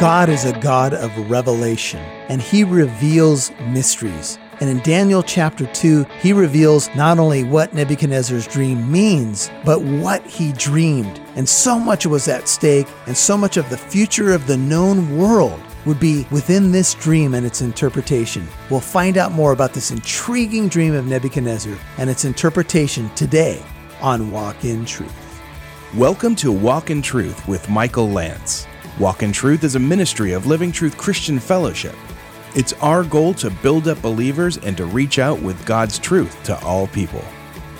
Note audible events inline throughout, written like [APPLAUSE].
God is a God of revelation, and He reveals mysteries. And in Daniel chapter 2, he reveals not only what Nebuchadnezzar's dream means, but what he dreamed. And so much was at stake, and so much of the future of the known world would be within this dream and its interpretation. We'll find out more about this intriguing dream of Nebuchadnezzar and its interpretation today on Walk in Truth. Welcome to Walk in Truth with Michael Lance. Walk in Truth is a ministry of Living Truth Christian Fellowship. It's our goal to build up believers and to reach out with God's truth to all people.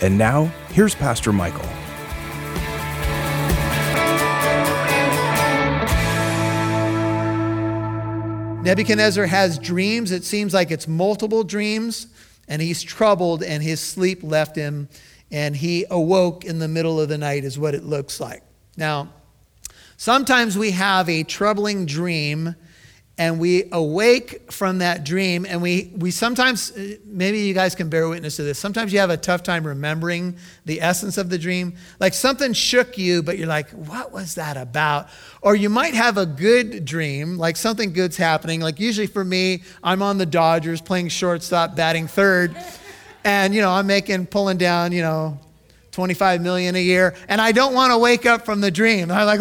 And now, here's Pastor Michael. Nebuchadnezzar has dreams. It seems like it's multiple dreams, and he's troubled, and his sleep left him, and he awoke in the middle of the night, is what it looks like. Now, sometimes we have a troubling dream and we awake from that dream and we, we sometimes uh, maybe you guys can bear witness to this. Sometimes you have a tough time remembering the essence of the dream. Like something shook you but you're like what was that about? Or you might have a good dream like something good's happening. Like usually for me i'm on the dodgers playing shortstop batting third. And you know i'm making pulling down you know 25 million a year, and I don't want to wake up from the dream. I'm like,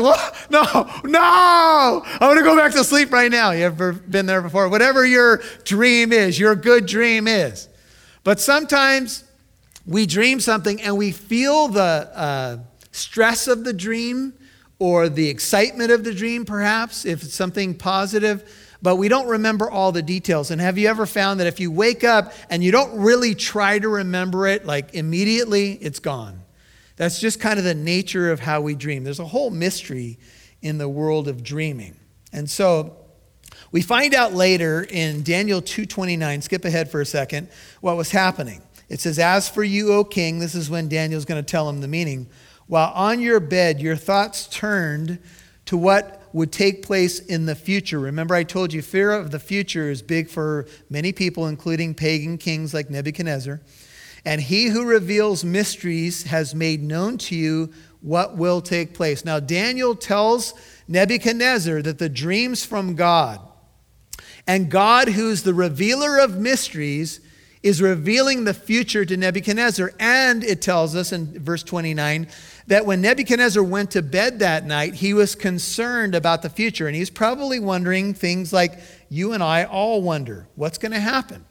no, no, I want to go back to sleep right now. You ever been there before? Whatever your dream is, your good dream is. But sometimes we dream something and we feel the uh, stress of the dream or the excitement of the dream, perhaps, if it's something positive but we don't remember all the details. And have you ever found that if you wake up and you don't really try to remember it, like immediately, it's gone? That's just kind of the nature of how we dream. There's a whole mystery in the world of dreaming. And so we find out later in Daniel 2:29, skip ahead for a second, what was happening. It says, "As for you, O king," this is when Daniel's going to tell him the meaning, "while on your bed your thoughts turned to what would take place in the future. Remember, I told you fear of the future is big for many people, including pagan kings like Nebuchadnezzar. And he who reveals mysteries has made known to you what will take place. Now, Daniel tells Nebuchadnezzar that the dreams from God, and God, who's the revealer of mysteries, is revealing the future to Nebuchadnezzar. And it tells us in verse 29 that when Nebuchadnezzar went to bed that night, he was concerned about the future. And he's probably wondering things like you and I all wonder what's going to happen?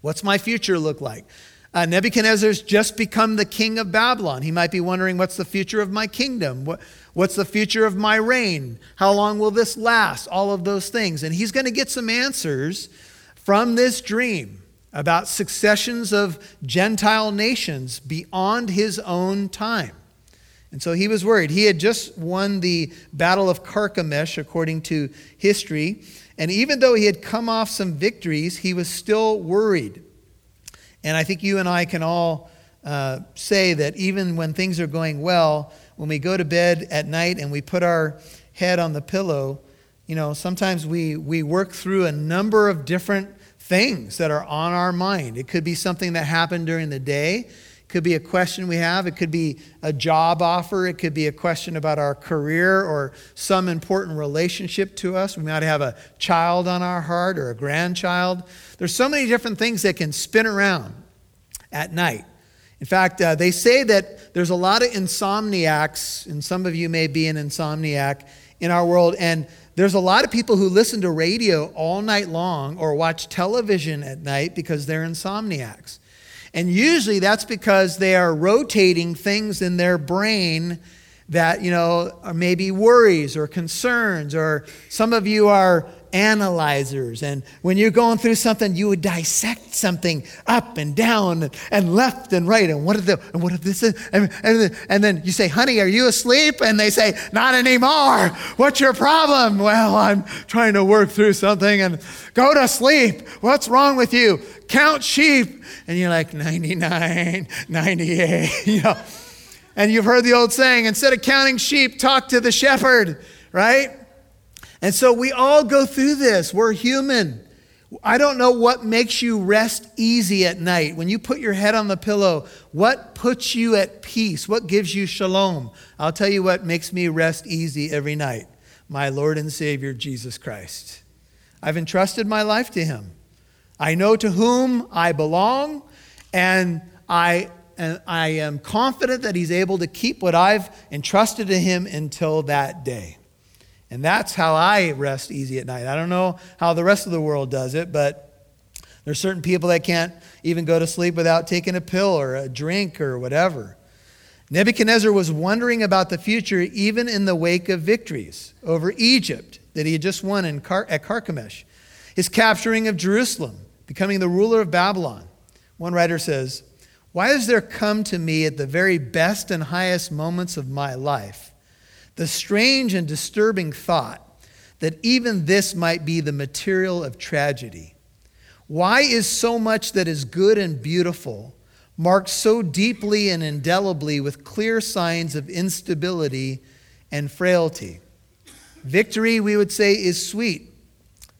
What's my future look like? Uh, Nebuchadnezzar's just become the king of Babylon. He might be wondering, what's the future of my kingdom? What, what's the future of my reign? How long will this last? All of those things. And he's going to get some answers from this dream about successions of Gentile nations beyond his own time. And so he was worried. He had just won the Battle of Carchemish, according to history. And even though he had come off some victories, he was still worried. And I think you and I can all uh, say that even when things are going well, when we go to bed at night and we put our head on the pillow, you know, sometimes we, we work through a number of different things that are on our mind. It could be something that happened during the day. It could be a question we have. It could be a job offer. It could be a question about our career or some important relationship to us. We might have a child on our heart or a grandchild. There's so many different things that can spin around at night. In fact, uh, they say that there's a lot of insomniacs, and some of you may be an insomniac in our world, and there's a lot of people who listen to radio all night long or watch television at night because they're insomniacs. And usually that's because they are rotating things in their brain that, you know, are maybe worries or concerns, or some of you are analyzers. And when you're going through something, you would dissect something up and down and left and right. And what if, the, and what if this is? And, and, and then you say, honey, are you asleep? And they say, not anymore. What's your problem? Well, I'm trying to work through something and go to sleep. What's wrong with you? Count sheep. And you're like, 99, 98, [LAUGHS] you know. And you've heard the old saying, instead of counting sheep, talk to the shepherd, right? And so we all go through this. We're human. I don't know what makes you rest easy at night. When you put your head on the pillow, what puts you at peace? What gives you shalom? I'll tell you what makes me rest easy every night my Lord and Savior, Jesus Christ. I've entrusted my life to him. I know to whom I belong, and I, and I am confident that he's able to keep what I've entrusted to him until that day. And that's how I rest easy at night. I don't know how the rest of the world does it, but there's certain people that can't even go to sleep without taking a pill or a drink or whatever. Nebuchadnezzar was wondering about the future even in the wake of victories over Egypt that he had just won in Car- at Carchemish, his capturing of Jerusalem, becoming the ruler of Babylon. One writer says, Why has there come to me at the very best and highest moments of my life the strange and disturbing thought that even this might be the material of tragedy? Why is so much that is good and beautiful marked so deeply and indelibly with clear signs of instability and frailty? Victory, we would say, is sweet,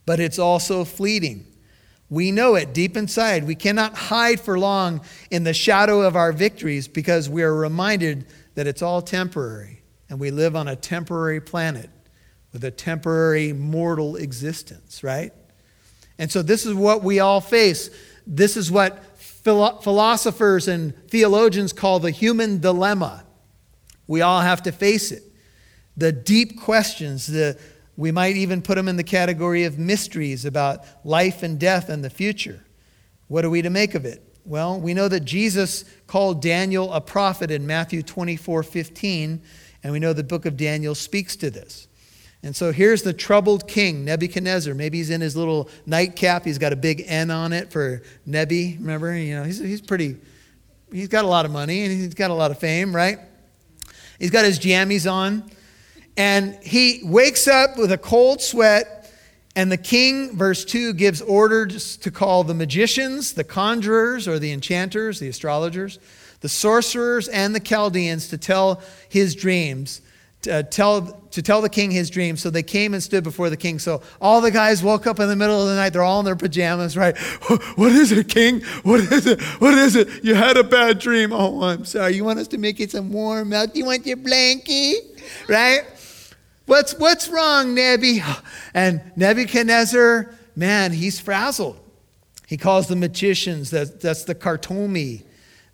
but it's also fleeting. We know it deep inside. We cannot hide for long in the shadow of our victories because we are reminded that it's all temporary and we live on a temporary planet with a temporary mortal existence, right? And so this is what we all face. This is what philosophers and theologians call the human dilemma. We all have to face it. The deep questions, the, we might even put them in the category of mysteries about life and death and the future. What are we to make of it? Well, we know that Jesus called Daniel a prophet in Matthew 24 15, and we know the book of Daniel speaks to this. And so here's the troubled king, Nebuchadnezzar. Maybe he's in his little nightcap. He's got a big N on it for Nebi. Remember? You know, he's, he's pretty, he's got a lot of money and he's got a lot of fame, right? He's got his jammies on. And he wakes up with a cold sweat. And the king, verse 2, gives orders to call the magicians, the conjurers, or the enchanters, the astrologers, the sorcerers, and the Chaldeans to tell his dreams uh, tell, to tell the king his dreams. So they came and stood before the king. So all the guys woke up in the middle of the night. They're all in their pajamas, right? [LAUGHS] What is it, king? What is it? What is it? You had a bad dream. Oh, I'm sorry. You want us to make it some warm milk? You want your blankie? Right? What's, what's wrong, Nebi? [SIGHS] And Nebuchadnezzar, man, he's frazzled. He calls the magicians, that, that's the Kartomi,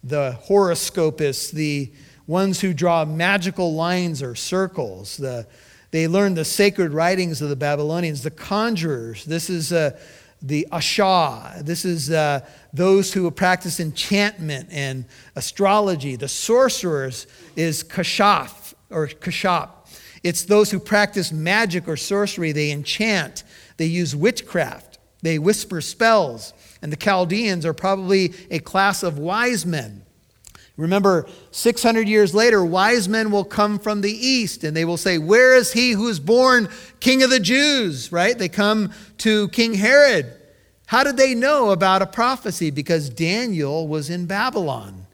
the horoscopists, the ones who draw magical lines or circles. The, they learned the sacred writings of the Babylonians, the conjurers. This is uh, the Asha. This is uh, those who practice enchantment and astrology. The sorcerers is Kashaf or Kashap. It's those who practice magic or sorcery. They enchant, they use witchcraft, they whisper spells. And the Chaldeans are probably a class of wise men Remember, 600 years later, wise men will come from the east and they will say, Where is he who is born king of the Jews? Right? They come to King Herod. How did they know about a prophecy? Because Daniel was in Babylon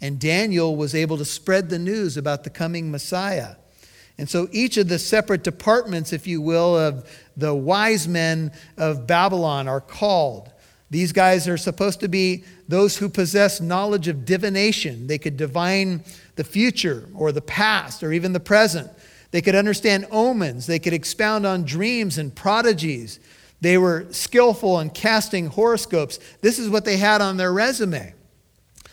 and Daniel was able to spread the news about the coming Messiah. And so each of the separate departments, if you will, of the wise men of Babylon are called. These guys are supposed to be those who possess knowledge of divination. They could divine the future or the past or even the present. They could understand omens. They could expound on dreams and prodigies. They were skillful in casting horoscopes. This is what they had on their resume.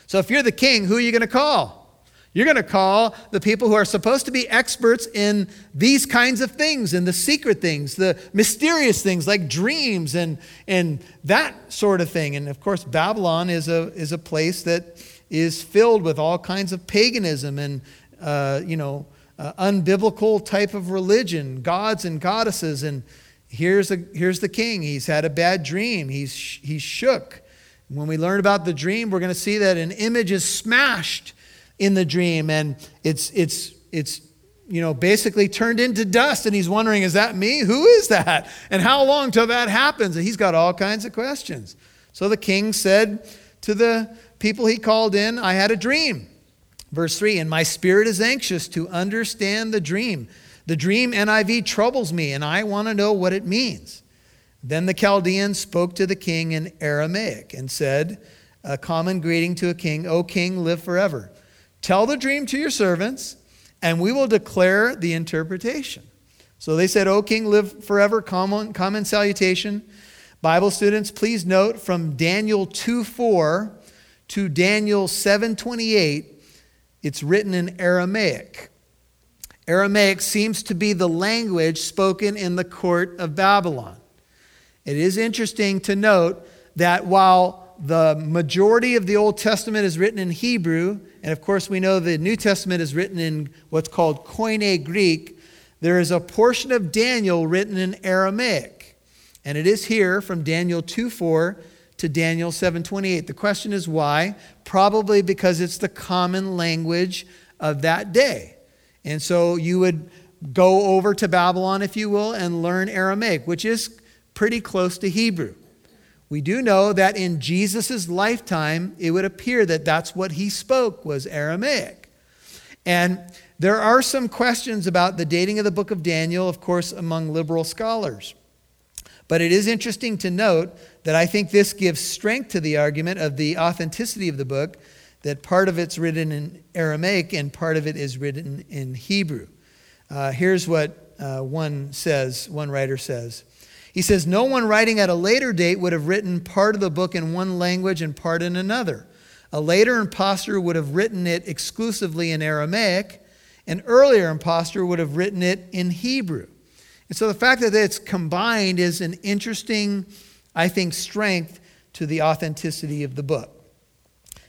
So if you're the king, who are you going to call? You're going to call the people who are supposed to be experts in these kinds of things, in the secret things, the mysterious things like dreams and, and that sort of thing. And of course, Babylon is a, is a place that is filled with all kinds of paganism and, uh, you know, uh, unbiblical type of religion, gods and goddesses. And here's, a, here's the king. He's had a bad dream, he's, he's shook. When we learn about the dream, we're going to see that an image is smashed in the dream and it's it's it's you know basically turned into dust and he's wondering is that me? Who is that? And how long till that happens? And he's got all kinds of questions. So the king said to the people he called in i had a dream. Verse 3 and my spirit is anxious to understand the dream. The dream niv troubles me and i want to know what it means. Then the chaldean spoke to the king in aramaic and said a common greeting to a king o king live forever Tell the dream to your servants, and we will declare the interpretation. So they said, O king, live forever, common, common salutation. Bible students, please note from Daniel 2 4 to Daniel 7:28, it's written in Aramaic. Aramaic seems to be the language spoken in the court of Babylon. It is interesting to note that while the majority of the Old Testament is written in Hebrew, and of course we know the New Testament is written in what's called Koine Greek, there is a portion of Daniel written in Aramaic. And it is here from Daniel 2 4 to Daniel 7:28. The question is why? Probably because it's the common language of that day. And so you would go over to Babylon if you will and learn Aramaic, which is pretty close to Hebrew. We do know that in Jesus' lifetime, it would appear that that's what he spoke was Aramaic. And there are some questions about the dating of the book of Daniel, of course, among liberal scholars. But it is interesting to note that I think this gives strength to the argument of the authenticity of the book, that part of it's written in Aramaic and part of it is written in Hebrew. Uh, here's what uh, one says, one writer says. He says, No one writing at a later date would have written part of the book in one language and part in another. A later impostor would have written it exclusively in Aramaic. An earlier impostor would have written it in Hebrew. And so the fact that it's combined is an interesting, I think, strength to the authenticity of the book.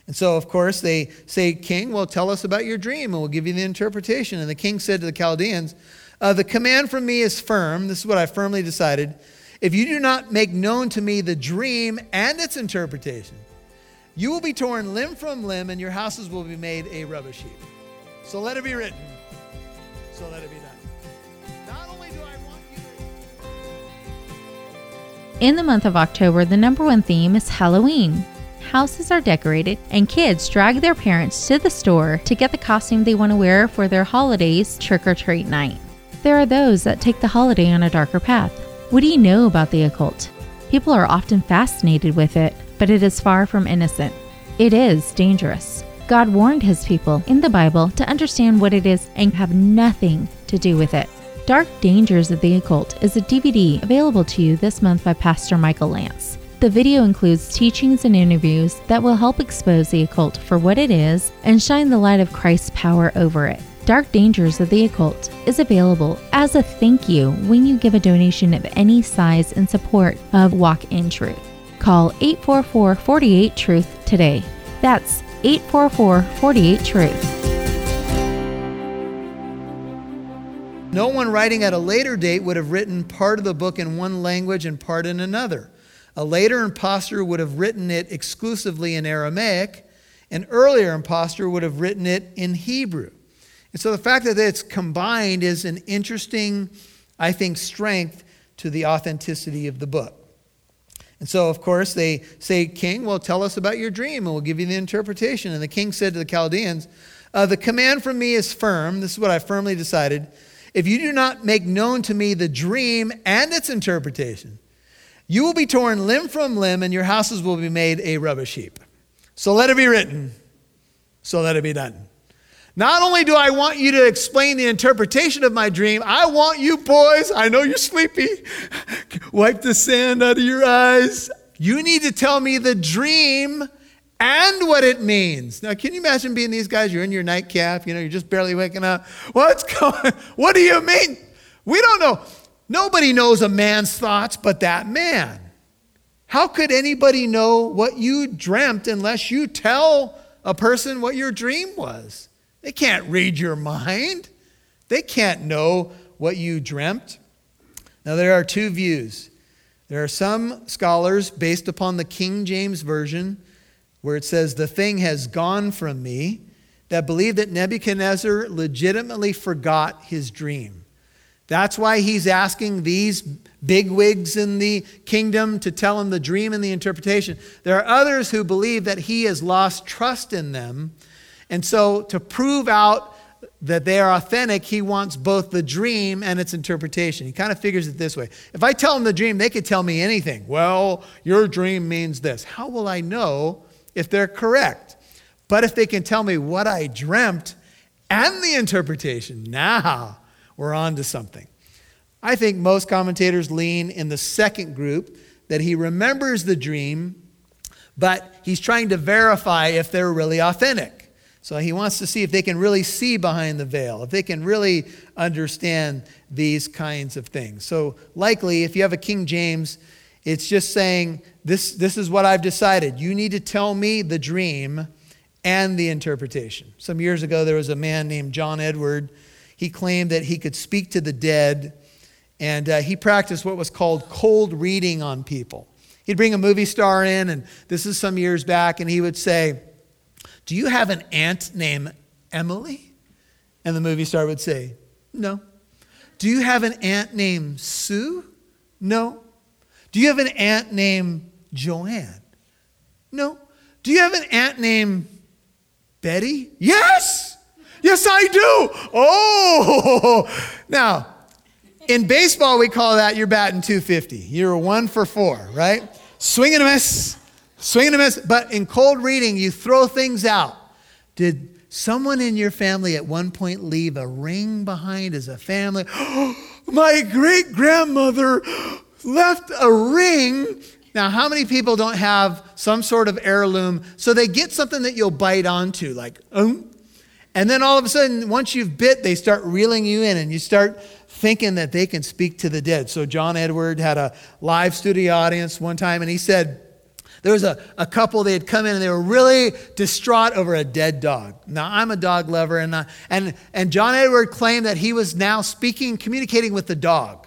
And so, of course, they say, King, well, tell us about your dream and we'll give you the interpretation. And the king said to the Chaldeans, uh, The command from me is firm. This is what I firmly decided. If you do not make known to me the dream and its interpretation, you will be torn limb from limb and your houses will be made a rubbish heap. So let it be written. So let it be done. In the month of October, the number one theme is Halloween. Houses are decorated, and kids drag their parents to the store to get the costume they want to wear for their holidays trick or treat night. There are those that take the holiday on a darker path. What do you know about the occult? People are often fascinated with it, but it is far from innocent. It is dangerous. God warned his people in the Bible to understand what it is and have nothing to do with it. Dark Dangers of the Occult is a DVD available to you this month by Pastor Michael Lance. The video includes teachings and interviews that will help expose the occult for what it is and shine the light of Christ's power over it. Dark Dangers of the Occult is available as a thank you when you give a donation of any size in support of Walk in Truth. Call 844 48 Truth today. That's 844 48 Truth. No one writing at a later date would have written part of the book in one language and part in another. A later impostor would have written it exclusively in Aramaic. An earlier impostor would have written it in Hebrew. And so the fact that it's combined is an interesting, I think, strength to the authenticity of the book. And so, of course, they say, King, well, tell us about your dream and we'll give you the interpretation. And the king said to the Chaldeans, uh, The command from me is firm. This is what I firmly decided if you do not make known to me the dream and its interpretation, you will be torn limb from limb, and your houses will be made a rubbish heap. So let it be written, so let it be done. Not only do I want you to explain the interpretation of my dream, I want you boys, I know you're sleepy, [LAUGHS] wipe the sand out of your eyes. You need to tell me the dream and what it means. Now, can you imagine being these guys? You're in your nightcap, you know, you're just barely waking up. What's going [LAUGHS] What do you mean? We don't know. Nobody knows a man's thoughts but that man. How could anybody know what you dreamt unless you tell a person what your dream was? They can't read your mind. They can't know what you dreamt. Now, there are two views. There are some scholars, based upon the King James Version, where it says, The thing has gone from me, that believe that Nebuchadnezzar legitimately forgot his dream. That's why he's asking these bigwigs in the kingdom to tell him the dream and the interpretation. There are others who believe that he has lost trust in them. And so, to prove out that they are authentic, he wants both the dream and its interpretation. He kind of figures it this way if I tell them the dream, they could tell me anything. Well, your dream means this. How will I know if they're correct. But if they can tell me what I dreamt and the interpretation, now we're on to something. I think most commentators lean in the second group that he remembers the dream, but he's trying to verify if they're really authentic. So he wants to see if they can really see behind the veil, if they can really understand these kinds of things. So, likely, if you have a King James, it's just saying, this, this is what I've decided. You need to tell me the dream and the interpretation. Some years ago, there was a man named John Edward. He claimed that he could speak to the dead and uh, he practiced what was called cold reading on people. He'd bring a movie star in, and this is some years back, and he would say, Do you have an aunt named Emily? And the movie star would say, No. Do you have an aunt named Sue? No. Do you have an aunt named Joanne? No. Do you have an aunt named Betty? Yes! Yes, I do! Oh! [LAUGHS] Now, in baseball, we call that you're batting 250. You're one for four, right? Swing and a miss, swing and a miss. But in cold reading, you throw things out. Did someone in your family at one point leave a ring behind as a family? [GASPS] My great grandmother left a ring. Now, how many people don't have some sort of heirloom? So they get something that you'll bite onto, like, oh. And then all of a sudden, once you've bit, they start reeling you in and you start thinking that they can speak to the dead. So John Edward had a live studio audience one time, and he said, there was a, a couple, they had come in and they were really distraught over a dead dog. Now, I'm a dog lover, and, uh, and, and John Edward claimed that he was now speaking, communicating with the dog.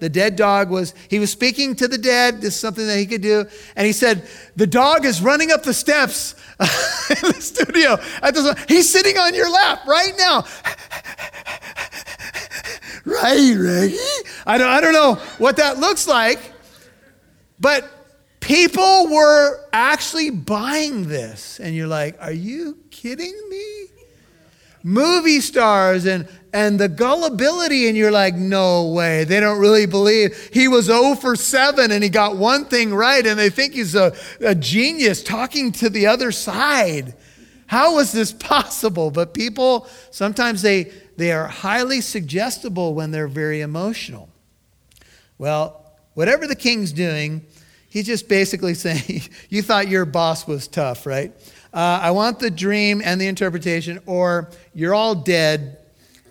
The dead dog was, he was speaking to the dead. This is something that he could do. And he said, The dog is running up the steps [LAUGHS] in the studio. He's sitting on your lap right now [LAUGHS] right, Reggie? I don't, I don't know what that looks like, but people were actually buying this. And you're like, are you kidding me? Movie stars and, and the gullibility, and you're like, no way. They don't really believe. He was 0 for 7 and he got one thing right, and they think he's a, a genius talking to the other side. How was this possible? But people, sometimes they, they are highly suggestible when they're very emotional. Well, whatever the king's doing, he's just basically [LAUGHS] saying, You thought your boss was tough, right? Uh, I want the dream and the interpretation, or you're all dead,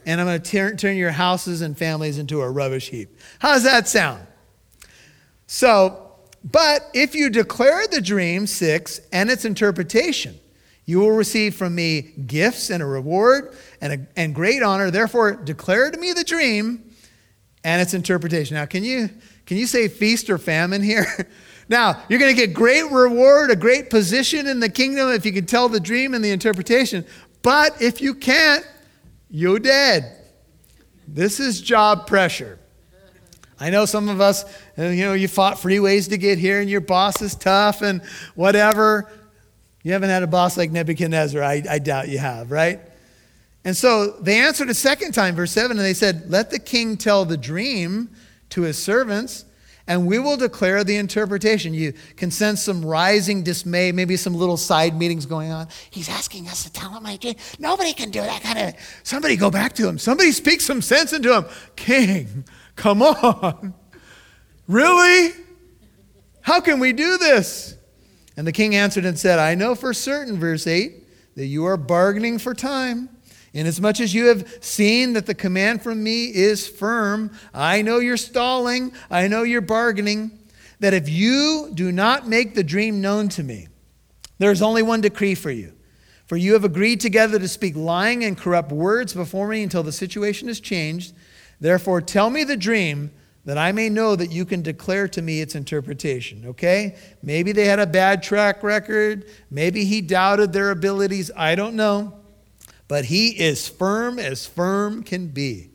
and I'm going to turn your houses and families into a rubbish heap. How does that sound? So, but if you declare the dream, six, and its interpretation, you will receive from me gifts and a reward and, a, and great honor. Therefore, declare to me the dream and its interpretation. Now, can you, can you say feast or famine here? [LAUGHS] now, you're going to get great reward, a great position in the kingdom if you can tell the dream and the interpretation. But if you can't, you're dead. This is job pressure. I know some of us, uh, you know, you fought freeways to get here and your boss is tough and whatever. You haven't had a boss like Nebuchadnezzar. I, I doubt you have, right? And so they answered a second time, verse 7, and they said, Let the king tell the dream to his servants, and we will declare the interpretation. You can sense some rising dismay, maybe some little side meetings going on. He's asking us to tell him my dream. Nobody can do that kind of. Somebody go back to him. Somebody speak some sense into him. King, come on. Really? How can we do this? And the king answered and said, I know for certain, verse 8, that you are bargaining for time. Inasmuch as you have seen that the command from me is firm, I know you're stalling, I know you're bargaining, that if you do not make the dream known to me, there is only one decree for you. For you have agreed together to speak lying and corrupt words before me until the situation is changed. Therefore, tell me the dream that I may know that you can declare to me its interpretation. Okay? Maybe they had a bad track record. Maybe he doubted their abilities. I don't know. But he is firm as firm can be.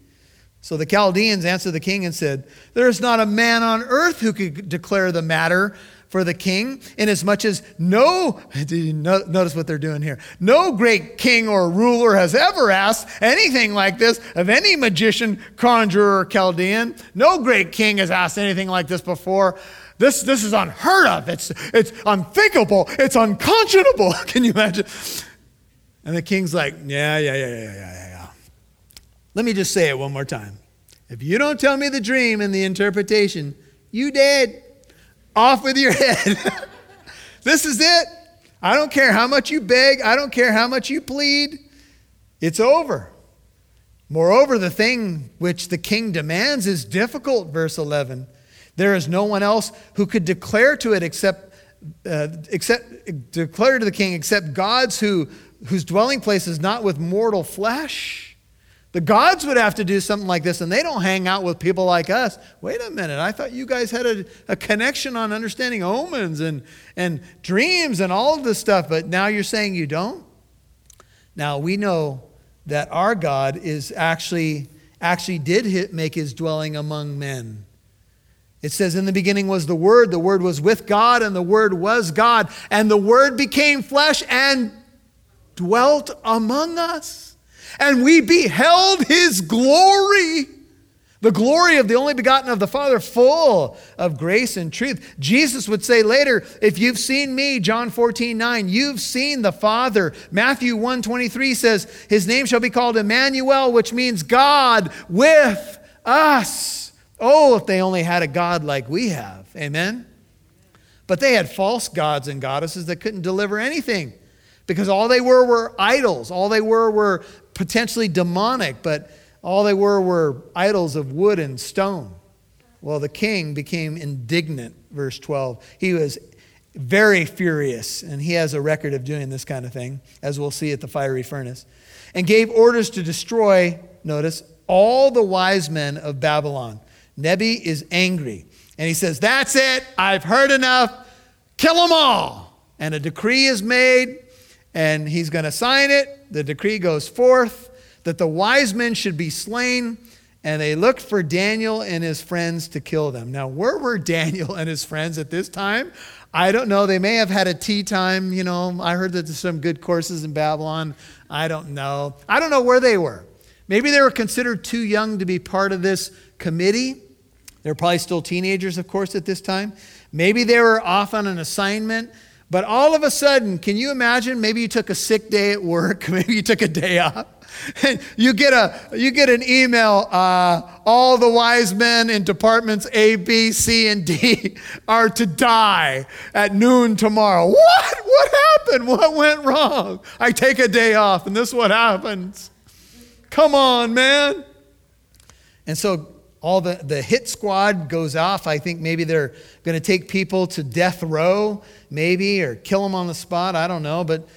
So the Chaldeans answered the king and said, There is not a man on earth who could declare the matter for the king, inasmuch as [LAUGHS] no, notice what they're doing here, no great king or ruler has ever asked anything like this of any magician, conjurer, or Chaldean. No great king has asked anything like this before. This, this is unheard of. It's, it's unthinkable. It's unconscionable. [LAUGHS] Can you imagine? And the king's like, yeah, yeah, yeah, yeah, yeah, yeah. Let me just say it one more time. If you don't tell me the dream and the interpretation, you dead. Off with your [LAUGHS] head. [LAUGHS] this is it. I don't care how much you beg, I don't care how much you plead. It's over. Moreover, the thing which the king demands is difficult, verse 11. There is no one else who could declare to it except, uh, except declare to the king except gods who, whose dwelling place is not with mortal flesh. The gods would have to do something like this, and they don't hang out with people like us. Wait a minute, I thought you guys had a, a connection on understanding omens and, and dreams and all of this stuff, but now you're saying you don't? Now, we know that our God is actually, actually did hit, make his dwelling among men. It says, In the beginning was the Word, the Word was with God, and the Word was God, and the Word became flesh and dwelt among us. And we beheld his glory the glory of the only begotten of the Father, full of grace and truth. Jesus would say later, if you've seen me, John 14, 9, you've seen the Father. Matthew 1 23 says, His name shall be called Emmanuel, which means God with us. Oh, if they only had a God like we have. Amen? But they had false gods and goddesses that couldn't deliver anything because all they were were idols. All they were were potentially demonic. But all they were were idols of wood and stone. Well, the king became indignant, verse 12. He was very furious, and he has a record of doing this kind of thing, as we'll see at the fiery furnace, and gave orders to destroy, notice, all the wise men of Babylon. Nebi is angry, and he says, That's it, I've heard enough, kill them all. And a decree is made, and he's going to sign it. The decree goes forth that the wise men should be slain, and they looked for Daniel and his friends to kill them. Now, where were [LAUGHS] Daniel and his friends at this time? I don't know. They may have had a tea time. You know, I heard that there's some good courses in Babylon. I don't know. I don't know where they were. Maybe they were considered too young to be part of this committee. They're probably still teenagers, of course, at this time. Maybe they were off on an assignment. But all of a sudden, can you imagine? Maybe you took a sick day at work. [LAUGHS] Maybe you took a day off. And you get a you get an email. Uh, all the wise men in departments A, B, C, and D [LAUGHS] are to die at noon tomorrow. What? What happened? What went wrong? I take a day off, and this is what happens. Come on, man. And so all the, the hit squad goes off. I think maybe they're going to take people to death row, maybe, or kill them on the spot. I don't know. But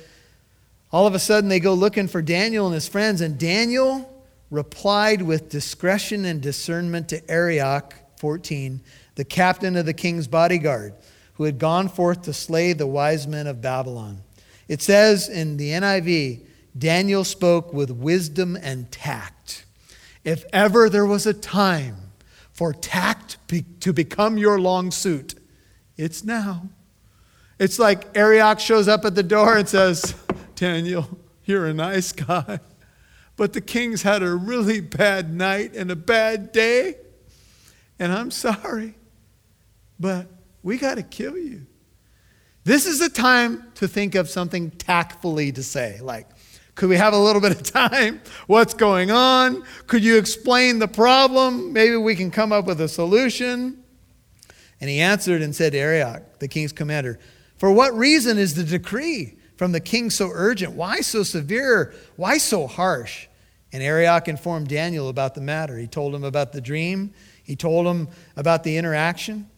all of a sudden, they go looking for Daniel and his friends, and Daniel replied with discretion and discernment to Arioch, 14, the captain of the king's bodyguard, who had gone forth to slay the wise men of Babylon. It says in the NIV, Daniel spoke with wisdom and tact. If ever there was a time for tact be- to become your long suit, it's now. It's like Arioch shows up at the door and says, Daniel, you're a nice guy. But the king's had a really bad night and a bad day. And I'm sorry, but we got to kill you. This is the time to think of something tactfully to say, like, could we have a little bit of time? [LAUGHS] What's going on? Could you explain the problem? Maybe we can come up with a solution. And he answered and said to Arioch, the king's commander, For what reason is the decree? from the king so urgent? Why so severe? Why so harsh? And Arioch informed Daniel about the matter. He told him about the dream, he told him about the interaction.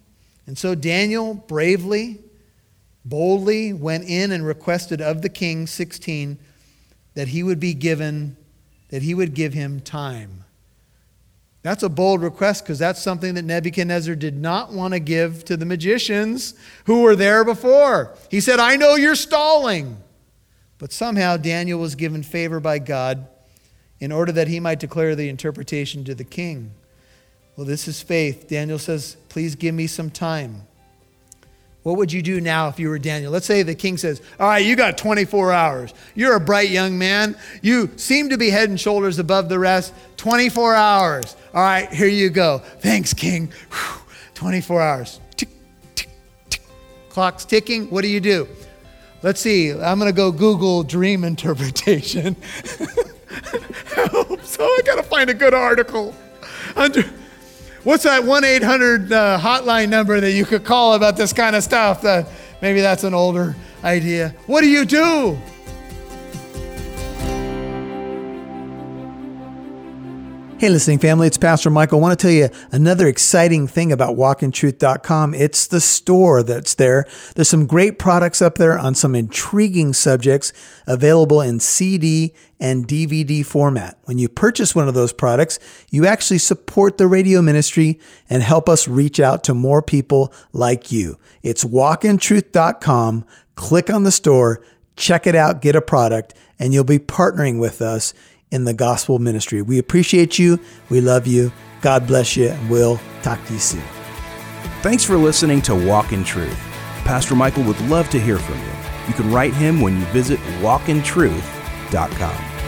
And so Daniel bravely, boldly went in and requested of the king, 16, that he would be given, that he would give him time that's a bold request because that's something that Nebuchadnezzar did not want to give to the magicians who were there before. He said, I know you're stalling. But somehow Daniel was given favor by God in order that he might declare the interpretation to the king. Well, this is faith. Daniel says, Please give me some time. What would you do now if you were Daniel? Let's say the king says, All right, you got 24 hours. You're a bright young man. You seem to be head and shoulders above the rest. 24 hours. All right, here you go. Thanks, king. Whew. 24 hours. Tick, tick, tick. Clock's ticking. What do you do? Let's see. I'm going to go Google dream interpretation. [LAUGHS] Help. So I got to find a good article. Under, what's that 1 800 uh, hotline number that you could call about this kind of stuff? That maybe that's an older idea. What do you do? Hey, listening family, it's Pastor Michael. I want to tell you another exciting thing about walkintruth.com. It's the store that's there. There's some great products up there on some intriguing subjects available in CD and DVD format. When you purchase one of those products, you actually support the radio ministry and help us reach out to more people like you. It's walkintruth.com. Click on the store, check it out, get a product, and you'll be partnering with us in the gospel ministry. We appreciate you. We love you. God bless you. And we'll talk to you soon. Thanks for listening to Walk in Truth. Pastor Michael would love to hear from you. You can write him when you visit walkintruth.com.